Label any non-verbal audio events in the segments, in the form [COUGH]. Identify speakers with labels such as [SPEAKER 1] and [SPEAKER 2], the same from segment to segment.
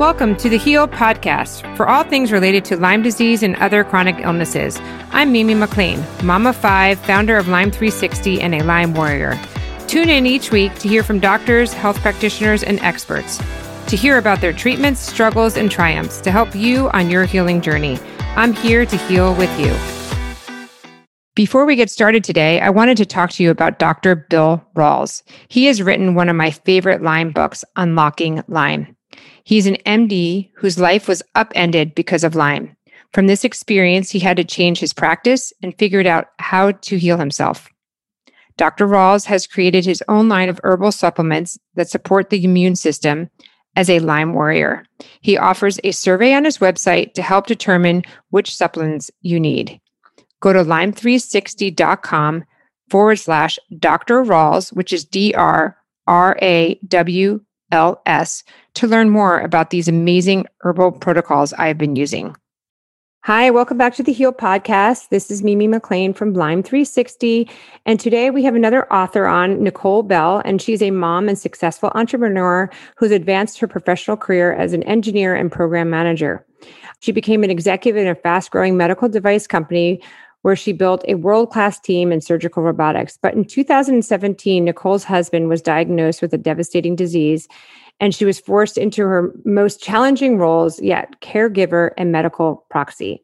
[SPEAKER 1] Welcome to the Heal Podcast for all things related to Lyme disease and other chronic illnesses. I'm Mimi McLean, Mama 5, founder of Lyme 360 and a Lyme warrior. Tune in each week to hear from doctors, health practitioners, and experts to hear about their treatments, struggles, and triumphs to help you on your healing journey. I'm here to heal with you. Before we get started today, I wanted to talk to you about Dr. Bill Rawls. He has written one of my favorite Lyme books, Unlocking Lyme. He's an MD whose life was upended because of Lyme. From this experience, he had to change his practice and figured out how to heal himself. Dr. Rawls has created his own line of herbal supplements that support the immune system as a Lyme warrior. He offers a survey on his website to help determine which supplements you need. Go to lyme360.com forward slash Dr. Rawls, which is D R R A W L S, to learn more about these amazing herbal protocols I've been using. Hi, welcome back to the Heal Podcast. This is Mimi McLean from Lyme 360. And today we have another author on, Nicole Bell, and she's a mom and successful entrepreneur who's advanced her professional career as an engineer and program manager. She became an executive in a fast growing medical device company where she built a world class team in surgical robotics. But in 2017, Nicole's husband was diagnosed with a devastating disease and she was forced into her most challenging roles yet caregiver and medical proxy.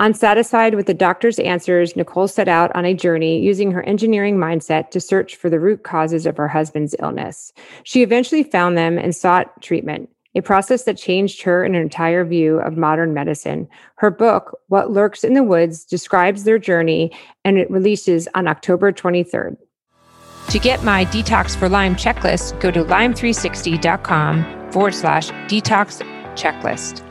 [SPEAKER 1] Unsatisfied with the doctor's answers, Nicole set out on a journey using her engineering mindset to search for the root causes of her husband's illness. She eventually found them and sought treatment, a process that changed her and her entire view of modern medicine. Her book, What Lurks in the Woods, describes their journey and it releases on October 23rd. To get my Detox for Lyme checklist, go to lyme360.com forward slash detox checklist.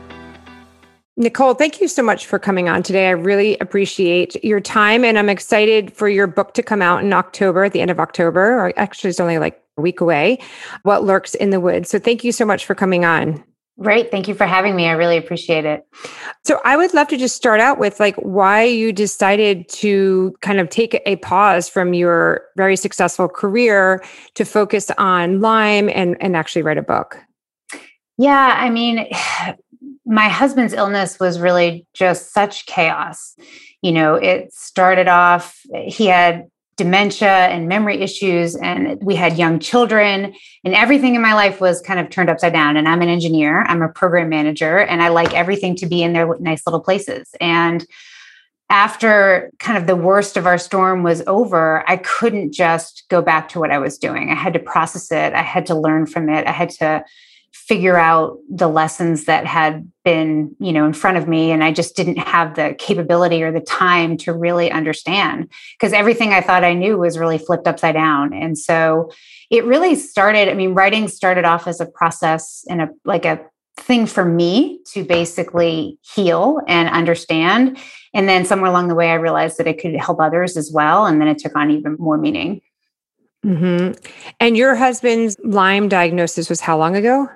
[SPEAKER 1] Nicole, thank you so much for coming on today. I really appreciate your time and I'm excited for your book to come out in October, at the end of October, or actually it's only like a week away, What Lurks in the Woods. So thank you so much for coming on.
[SPEAKER 2] Great. Thank you for having me. I really appreciate it.
[SPEAKER 1] So, I would love to just start out with like why you decided to kind of take a pause from your very successful career to focus on Lyme and, and actually write a book.
[SPEAKER 2] Yeah. I mean, [SIGHS] my husband's illness was really just such chaos. You know, it started off, he had dementia and memory issues and we had young children and everything in my life was kind of turned upside down and i'm an engineer i'm a program manager and i like everything to be in their nice little places. And after kind of the worst of our storm was over i couldn't just go back to what i was doing. I had to process it i had to learn from it i had to figure out the lessons that had been you know in front of me and i just didn't have the capability or the time to really understand because everything i thought i knew was really flipped upside down. And so it really started i mean writing started off as a process and a like a thing for me to basically heal and understand. And then somewhere along the way i realized that it could help others as well and then it took on even more meaning.
[SPEAKER 1] Mm-hmm. and your husband's lyme diagnosis was how long ago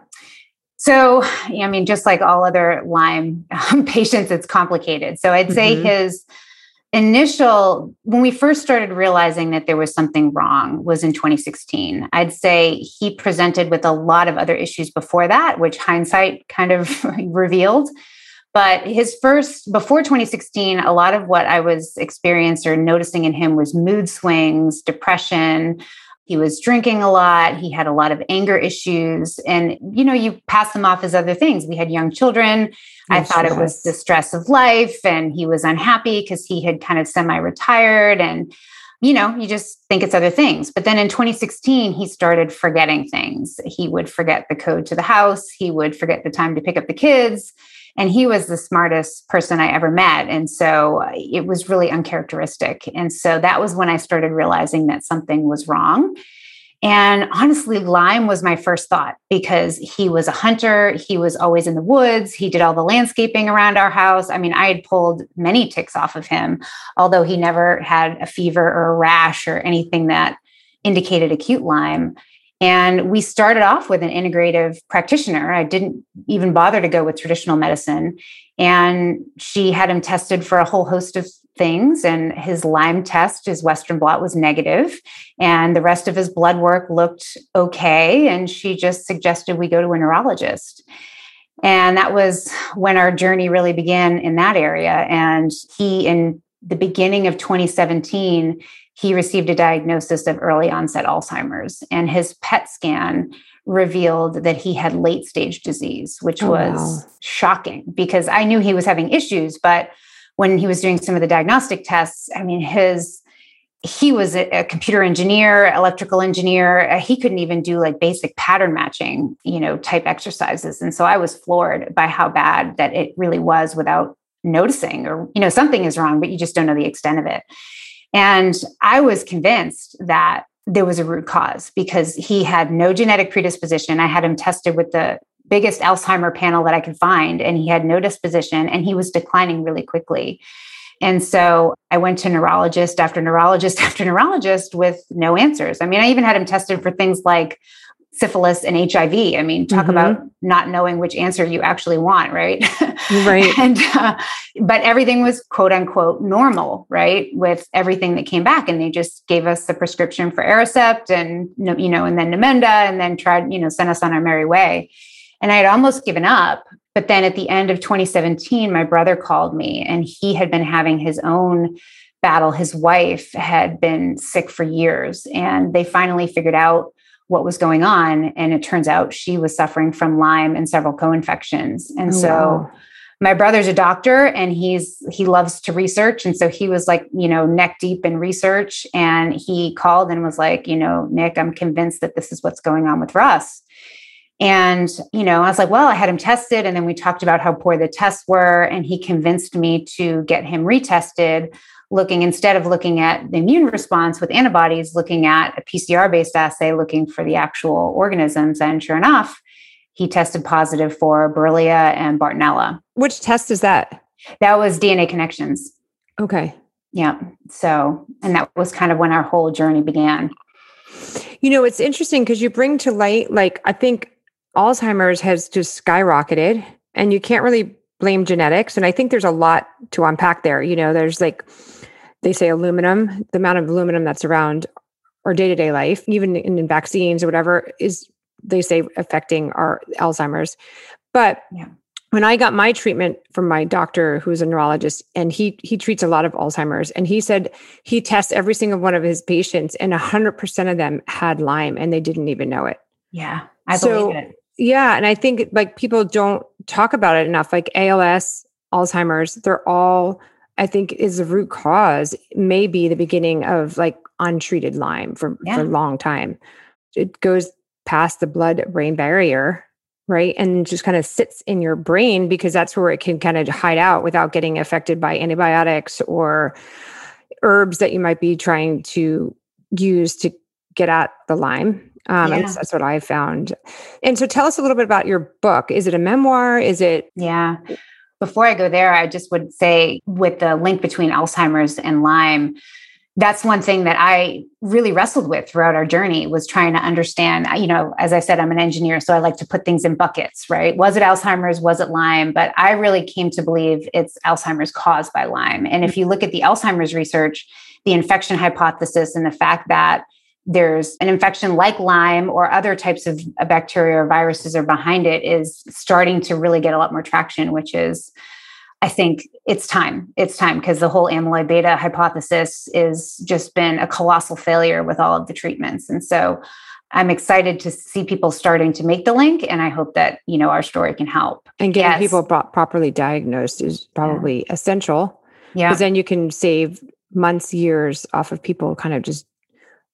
[SPEAKER 2] so, I mean, just like all other Lyme um, [LAUGHS] patients, it's complicated. So, I'd say mm-hmm. his initial, when we first started realizing that there was something wrong, was in 2016. I'd say he presented with a lot of other issues before that, which hindsight kind of [LAUGHS] revealed. But his first, before 2016, a lot of what I was experiencing or noticing in him was mood swings, depression, he was drinking a lot. He had a lot of anger issues. And you know you pass them off as other things. We had young children. I thought it was the stress of life and he was unhappy because he had kind of semi-retired. And you know you just think it's other things. But then in 2016 he started forgetting things. He would forget the code to the house. He would forget the time to pick up the kids and he was the smartest person I ever met. And so uh, it was really uncharacteristic. And so that was when I started realizing that something was wrong. And honestly, Lyme was my first thought because he was a hunter. He was always in the woods. He did all the landscaping around our house. I mean, I had pulled many ticks off of him, although he never had a fever or a rash or anything that indicated acute Lyme. And we started off with an integrative practitioner. I didn't even bother to go with traditional medicine. And she had him tested for a whole host of things. And his Lyme test, his Western blot was negative, And the rest of his blood work looked okay. And she just suggested we go to a neurologist. And that was when our journey really began in that area. And he, in the beginning of 2017, he received a diagnosis of early onset Alzheimer's, and his PET scan revealed that he had late stage disease, which oh, was wow. shocking because I knew he was having issues. But when he was doing some of the diagnostic tests, I mean, his he was a, computer engineer, electrical engineer. Uh, he couldn't even do like basic pattern matching, you know, type exercises. And so I was floored by how bad that it really was without noticing or, you know, something is wrong, but you just don't know the extent of it. And I was convinced that there was a root cause because he had no genetic predisposition. I had him tested with the biggest Alzheimer panel that I could find, and he had no disposition and he was declining really quickly. And so I went to neurologist after neurologist [LAUGHS] after neurologist with no answers. I mean, I even had him tested for things like syphilis and HIV. I mean, talk mm-hmm. about not knowing which answer you actually want, right?
[SPEAKER 1] Right. [LAUGHS]
[SPEAKER 2] and uh, but everything was quote unquote normal, right? With everything that came back, and they just gave us the prescription for Aricept, and you know, and then Namenda, and then tried, you know, sent us on our merry way. And I had almost given up. But then at the end of 2017, my brother called me, and he had been having his own battle. His wife had been sick for years, and they finally figured out what was going on. And it turns out she was suffering from Lyme and several co-infections. And oh, so wow. my brother's a doctor and he's he loves to research. And so he was like, you know, neck deep in research. And he called and was like, you know, Nick, I'm convinced that this is what's going on with Russ. And, you know, I was like, well, I had him tested. And then we talked about how poor the tests were. And he convinced me to get him retested looking instead of looking at the immune response with antibodies, looking at a PCR based assay, looking for the actual organisms. And sure enough, he tested positive for Borrelia and Bartonella.
[SPEAKER 1] Which test is that?
[SPEAKER 2] That was DNA Connexions.
[SPEAKER 1] Okay.
[SPEAKER 2] Yeah. So, and that was kind of when our whole journey began.
[SPEAKER 1] You know, it's interesting because you bring to light, like, I think Alzheimer's has just skyrocketed and you can't really blame genetics. And I think there's a lot to unpack there. You know, there's like, they say aluminum, the amount of aluminum that's around our day to day life, even in, in, vaccines or whatever, is they say affecting our Alzheimer's. But yeah. when I got my treatment from my doctor, who's a neurologist, and he he treats a lot of Alzheimer's, and he said he tests every single one of his patients, and hundred percent of them had Lyme, and they didn't even know it.
[SPEAKER 2] Yeah, I so, believe it.
[SPEAKER 1] Yeah, and I think like people don't talk about it enough. Like ALS, Alzheimer's, they're all I think is the root cause, may be the beginning of like untreated Lyme for, yeah. for a long time. It goes past the blood brain barrier, right? And just kind of sits in your brain because that's where it can kind of hide out without getting affected by antibiotics or herbs that you might be trying to use to get at the Lyme. Um, yeah. that's what I found. And so tell us a little bit about your book. Is it a memoir? Is it?
[SPEAKER 2] Yeah. Before I go there, I just would say with the link between Alzheimer's and Lyme, that's one thing that I really wrestled with throughout our journey was trying to understand. You know, as I said, I'm an engineer, so I like to put things in buckets, right? Was it Alzheimer's? Was it Lyme? But I really came to believe it's Alzheimer's caused by Lyme. And if you look at the Alzheimer's research, the infection hypothesis and the fact that there's an infection like Lyme or other types of bacteria or viruses are behind it is starting to really get a lot more traction, which is, I think it's time. It's time because the whole amyloid beta hypothesis is just been a colossal failure with all of the treatments. And so I'm excited to see people starting to make the link, and I hope that you know our story can help.
[SPEAKER 1] And getting yes. people pro- properly diagnosed is probably yeah. essential. Yeah, because then you can save months, years off of people kind of just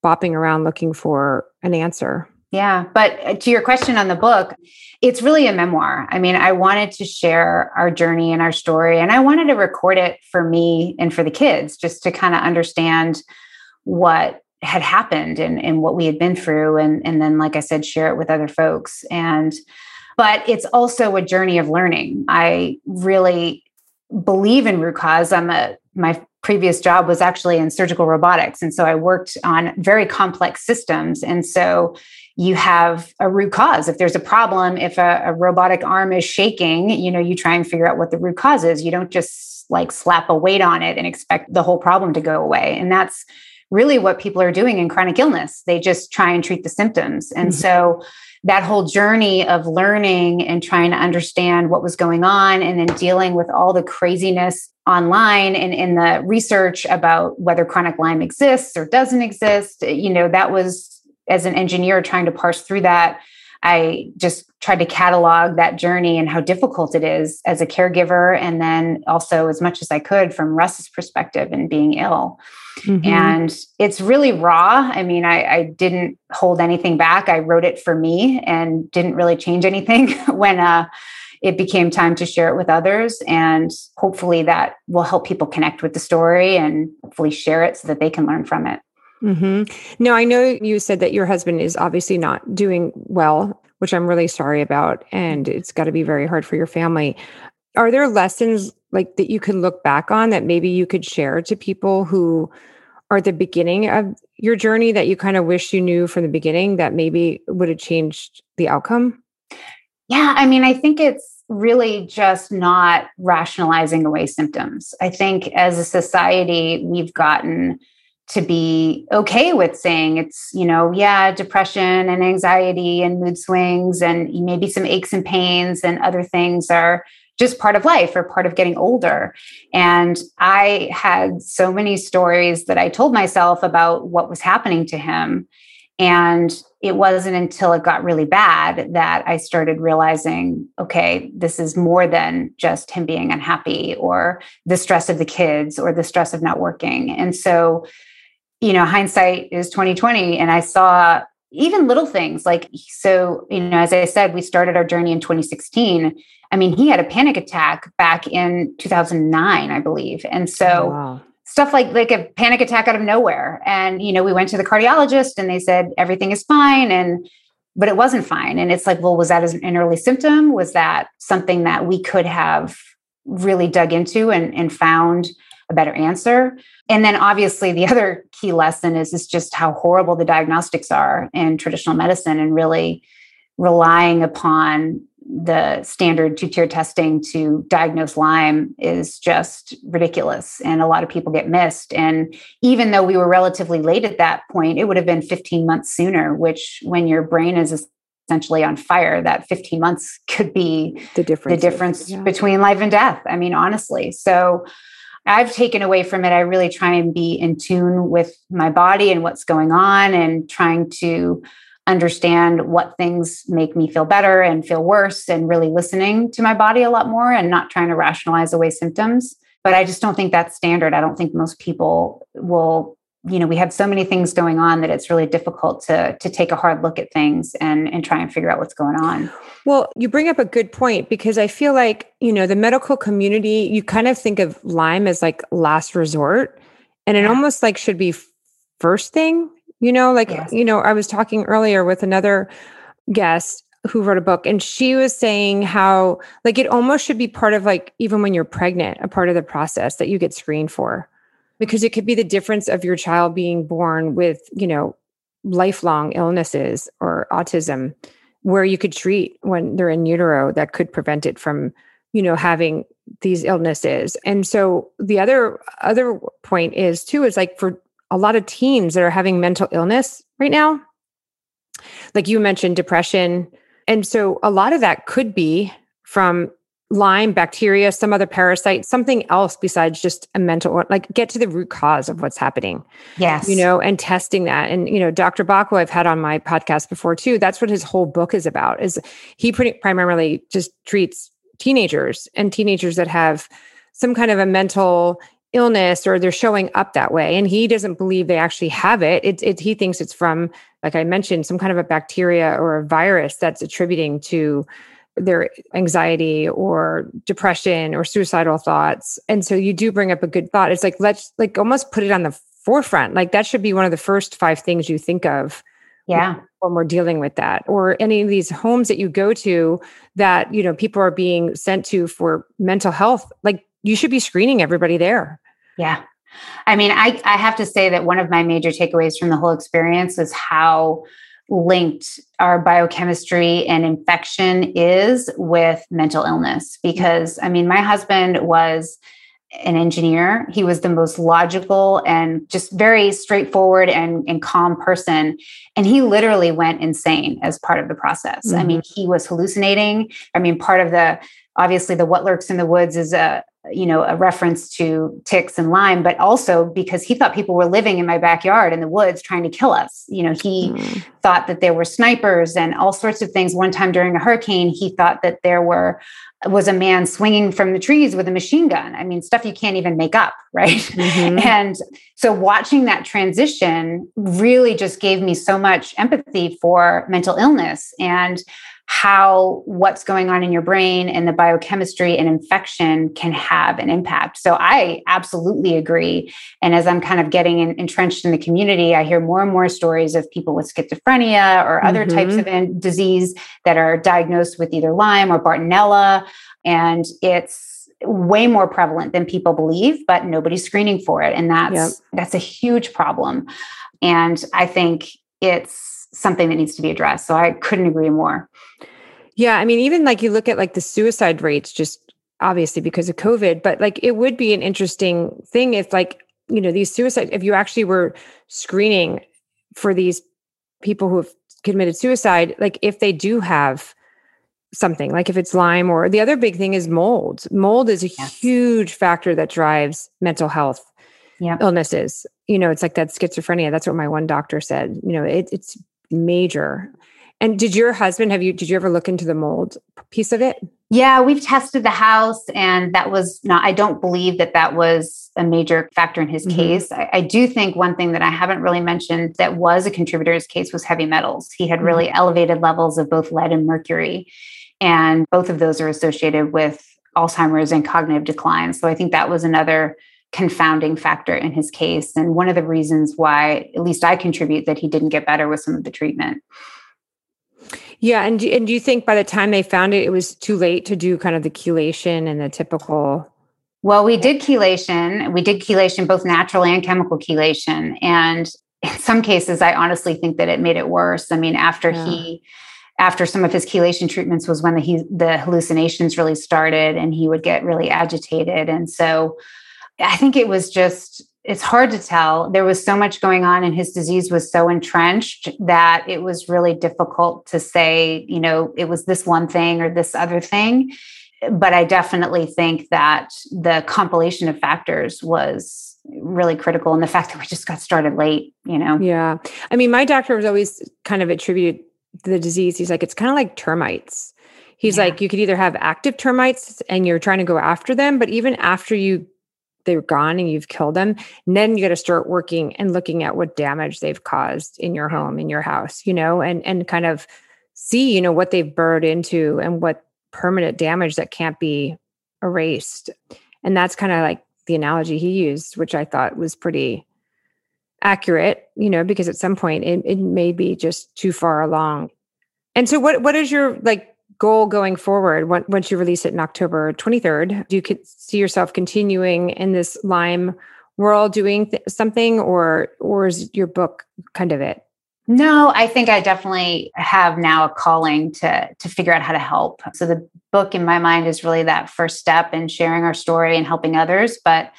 [SPEAKER 1] bopping around looking for an answer.
[SPEAKER 2] Yeah. But uh, to your question on the book, it's really a memoir. I mean, I wanted to share our journey and our story, and I wanted to record it for me and for the kids just to kind of understand what had happened and, and what we had been through. And, and then, like I said, share it with other folks. And, but it's also a journey of learning. I really believe in root cause. I'm a, my previous job was actually in surgical robotics. And so I worked on very complex systems. And so you have a root cause. If there's a problem, if a, a, robotic arm is shaking, you know, you try and figure out what the root cause is. You don't just like slap a weight on it and expect the whole problem to go away. And that's really what people are doing in chronic illness. They just try and treat the symptoms. And mm-hmm. so that whole journey of learning and trying to understand what was going on and then dealing with all the craziness online and in the research about whether chronic Lyme exists or doesn't exist, you know, that was as an engineer trying to parse through that. I just tried to catalog that journey and how difficult it is as a caregiver. And then also, as much as I could, from Russ's perspective and being ill. Mm-hmm. And it's really raw. I mean, I, I, didn't hold anything back. I wrote it for me and didn't really change anything [LAUGHS] when uh, it became time to share it with others. And hopefully that will help people connect with the story and hopefully share it so that they can learn from it.
[SPEAKER 1] Mm-hmm. Now, I know you said that your husband is obviously not doing well, which I'm really sorry about. And it's got to be very hard for your family. Are there lessons like that you can look back on that maybe you could share to people who are at the beginning of your journey that you kind of wish you knew from the beginning that maybe would have changed the outcome?
[SPEAKER 2] Yeah, I mean, I think it's really just not rationalizing away symptoms. I think as a society, we've gotten to be okay with saying it's, you know, yeah, depression and anxiety and mood swings and maybe some aches and pains and other things are just part of life or part of getting older. And I had so many stories that I told myself about what was happening to him. And it wasn't until it got really bad that I started realizing okay, this is more than just him being unhappy or the stress of the kids or the stress of not working. And so, you know, hindsight is 2020. And I saw even little things like so you know as i said we started our journey in 2016 I mean, he had a panic attack back in 2009, I believe. And so oh, wow. stuff like like a panic attack out of nowhere. And you know, we went to the cardiologist and they said everything is fine and but it wasn't fine. And it's like, well, was that an early symptom? Was that something that we could have really dug into and, and found a better answer? And then obviously the [LAUGHS] other key lesson is is just how horrible the diagnostics are in traditional medicine and really relying upon the standard two tier testing to diagnose Lyme is just ridiculous. And a lot of people get missed. And even though we were relatively late at that point, it would have been 15 months sooner, which when your brain is essentially on fire, that 15 months [LAUGHS] could be the difference, the difference yeah. between life and death. I mean, honestly. So I've taken away from it. I really try and be in tune with my body and what's going on and trying to understand what things make me feel better and feel worse and really listening to my body a lot more and not trying to rationalize away symptoms. But i just don't think that's standard. I don't think most people will you know we have so many things going on that it's really difficult to to take a hard look at things and and try and figure out what's going on.
[SPEAKER 1] Well you bring up a good point because i feel like you know the medical community you kind of think of lyme as like last resort and it yeah. almost like should be first thing you know, like, yes. you know, I was talking earlier with another guest who wrote a book and she was saying how like it almost should be part of like even when you're pregnant, a part of the process that you get screened for. Because it could be the difference of your child being born with, you know, lifelong illnesses or autism where you could treat when they're in utero that could prevent it from you know having these illnesses and so the other other point is too is like for a lot of teens that are having mental illness right now. Like you mentioned, depression. And so a lot of that could be from Lyme, bacteria, some other parasite, something else besides just a mental, like get to the root cause of what's happening.
[SPEAKER 2] Yes.
[SPEAKER 1] You know, and testing that. And, you know, Dr. Bacco, I've had on my podcast before too. That's what his whole book is about is he pretty primarily just treats teenagers and teenagers that have some kind of a mental illness or they're showing up that way and he doesn't believe they actually have it. it it he thinks it's from like i mentioned some kind of a bacteria or a virus that's attributing to their anxiety or depression or suicidal thoughts. And so you do bring up a good thought. It's like let's like almost put it on the forefront. Like that should be one of the first five things you think of
[SPEAKER 2] yeah.
[SPEAKER 1] when we're dealing with that or any of these homes that you go to that you know people are being sent to for mental health like you should be screening everybody there
[SPEAKER 2] yeah. I mean, I, I have to say that one of my major takeaways from the whole experience is how linked our biochemistry and infection is with mental illness. Because, I mean, my husband was an engineer. He was the most logical and just very straightforward and, and calm person. And he literally went insane as part of the process. Mm-hmm. I mean, he was hallucinating. I mean, part of the obviously the what lurks in the woods is a you know a reference to ticks and Lyme, but also because he thought people were living in my backyard in the woods trying to kill us. You know, he mm. thought that there were snipers and all sorts of things. One time during a hurricane, he thought that there were was a man swinging from the trees with a machine gun. I mean, stuff you can't even make up, [LAUGHS] right? Mm-hmm. And so watching that transition really just gave me so much empathy for mental illness and how what's going on in your brain and the biochemistry and infection can have an impact. So I absolutely agree. And as I'm kind of getting in, entrenched in the community, I hear more and more stories of people with schizophrenia or other mm-hmm. types of in- disease that are diagnosed with either Lyme or Bartonella. And it's way more prevalent than people believe, but nobody's screening for it. And that's yep. that's a huge problem. And I think it's something that needs to be addressed. So I couldn't agree more.
[SPEAKER 1] Yeah, I mean, even like you look at like the suicide rates, just obviously because of COVID, but like it would be an interesting thing if like you know these suicide if you actually were screening for these people who have committed suicide, like if they do have something like if it's Lyme or the other big thing is mold. Mold is a yes. huge factor that drives mental health yep. illnesses. You know, it's like that schizophrenia. That's what my one doctor said. You know, it, it's major. And did your husband have you did you ever look into the mold piece of it?
[SPEAKER 2] Yeah, we've tested the house and that was not I don't believe that that was a major factor in his mm-hmm. case. I, I, do think one thing that I haven't really mentioned that was a contributor's case was heavy metals. He had mm-hmm. really elevated levels of both lead and mercury. And both of those are associated with Alzheimer's and cognitive decline. So I think that was another confounding factor in his case and one of the reasons why at least i contribute that he didn't get better with some of the treatment.
[SPEAKER 1] Yeah and do, and do you think by the time they found it it was too late to do kind of the chelation and the typical
[SPEAKER 2] well we did chelation. We did chelation both natural and chemical chelation. And in some cases i honestly think that it made it worse. I mean after yeah. he after some of his chelation treatments was when the, he, the hallucinations really started and he would get really agitated. And so I think it was just, it's hard to tell. There was so much going on, and his disease was so entrenched that it was really difficult to say, you know, it was this one thing or this other thing. But I definitely think that the compilation of factors was really critical. And the fact that we just got started late, you know?
[SPEAKER 1] Yeah. I mean, my doctor was always kind of attributed the disease. He's like, it's kind of like termites. He's yeah. like, you could either have active termites and you're trying to go after them, but even after you they're gone and you've killed them and then you got to start working and looking at what damage they've caused in your home in your house you know and and kind of see you know what they've burrowed into and what permanent damage that can't be erased. And that's kind of like the analogy he used which i thought was pretty accurate you know because at some point it, it may be just too far along. And so what what is your like goal going forward once you release it in October 23rd? Do you see yourself continuing in this Lyme world doing th- something or or is your book kind of it?
[SPEAKER 2] No, I think I definitely have now a calling to to figure out how to help. So the book in my mind is really that first step in sharing our story and helping others, but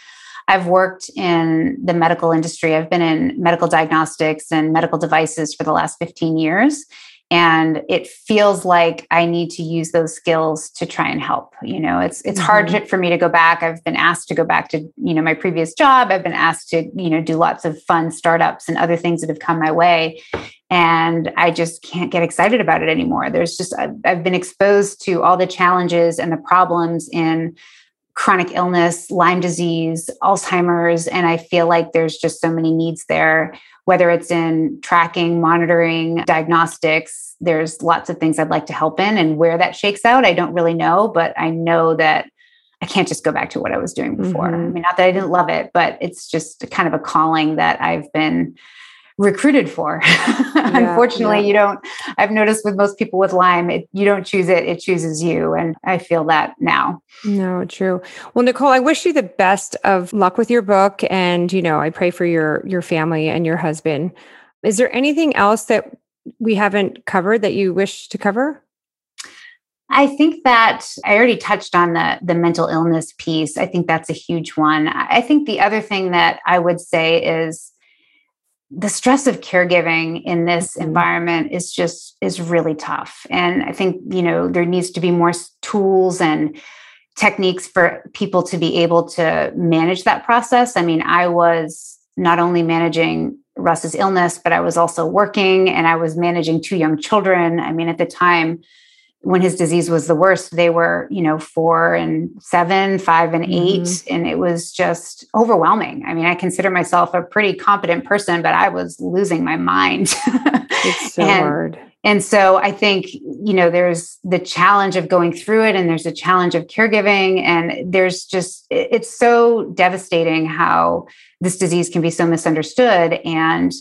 [SPEAKER 2] I've worked in the medical industry. I've been in medical diagnostics and medical devices for the last 15 years and it feels like i need to use those skills to try and help you know? It's it's mm-hmm. hard to, for me to go back. I've been asked to go back to you know my previous job. I've been asked to you know do lots of fun startups and other things that have come my way. And i just can't get excited about it anymore. There's just I've, I've been exposed to all the challenges and the problems in chronic illness lyme disease alzheimer's and i feel like there's just so many needs there whether it's in tracking, monitoring, diagnostics. There's lots of things I'd like to help in, and where that shakes out, I don't really know, but I know that I can't just go back to what I was doing before. Mm-hmm. I mean, not that I didn't love it, but it's just kind of a calling that I've been recruited for. [LAUGHS] Yeah, Unfortunately, yeah. you don't. I've noticed with most people with Lyme, it, you don't choose it; it chooses you, and I feel that now.
[SPEAKER 1] No, true. Well, Nicole, I wish you the best of luck with your book, and you know, I pray for your your family and your husband. Is there anything else that we haven't covered that you wish to cover?
[SPEAKER 2] I think that I already touched on the the mental illness piece. I think that's a huge one. I think the other thing that I would say is the stress of caregiving in this mm-hmm. environment is just is really tough. And i think you know there needs to be more tools and techniques for people to be able to manage that process. I mean i was not only managing russ's illness but i was also working and i was managing two young children. I mean at the time when his disease was the worst, they were, you know, four and seven, five and 8 mm-hmm. And it was just overwhelming. I mean, I consider myself a pretty competent person, but I was losing my mind. [LAUGHS]
[SPEAKER 1] it's so and, hard.
[SPEAKER 2] And so I think, you know, there's the challenge of going through it and there's a challenge of caregiving. And there's just, it's so devastating how this disease can be so misunderstood. And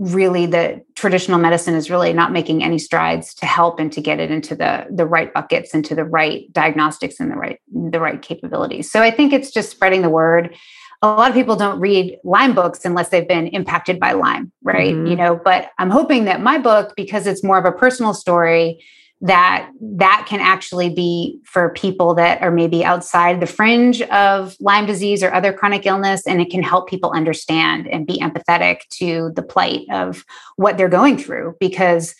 [SPEAKER 2] really the traditional medicine is really not making any strides to help and to get it into the the right buckets into the right diagnostics and the right the right capabilities. So i think it's just spreading the word. A lot of people don't read lyme books unless they've been impacted by lyme right? Mm-hmm. you know but i'm hoping that my book because it's more of a personal story that that can actually be for people that are maybe outside the fringe of Lyme disease or other chronic illness and it can help people understand and be empathetic to the plight of what they're going through because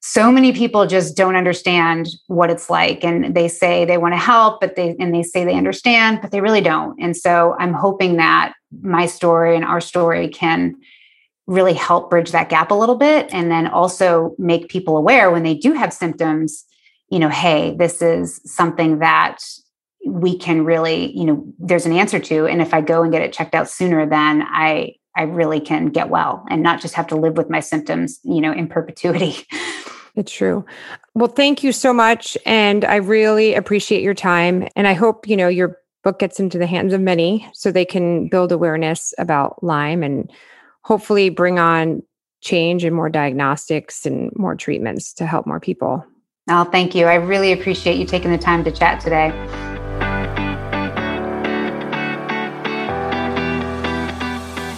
[SPEAKER 2] so many people just don't understand what it's like and they say they want to help but they and they say they understand but they really don't. And so i'm hoping that my story and our story can really help bridge that gap a little bit and then also make people aware when they do have symptoms you know hey this is something that we can really you know there's an answer to. And if i go and get it checked out sooner then i i really can get well and not just have to live with my symptoms you know in perpetuity. [LAUGHS]
[SPEAKER 1] It's true. Well thank you so much. And i really appreciate your time. And i hope you know your book gets into the hands of many so they can build awareness about lyme and hopefully bring on change and more diagnostics and more treatments to help more people.
[SPEAKER 2] Oh, thank you. I really appreciate you taking the time to chat today.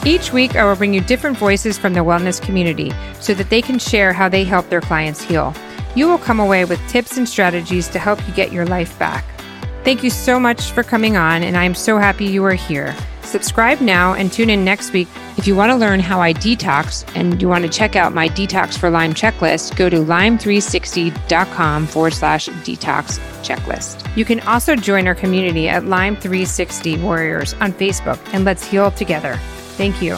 [SPEAKER 1] Each week, I will bring you different voices from the wellness community so that they can share how they help their clients heal. You will come away with tips and strategies to help you get your life back. Thank you so much for coming on, and I am so happy you are here. Subscribe now and tune in next week. If you want to learn how I detox and you want to check out my Detox for Lyme checklist, go to lyme360.com forward slash detox checklist. You can also join our community at Lyme360 Warriors on Facebook and let's heal together. Thank you.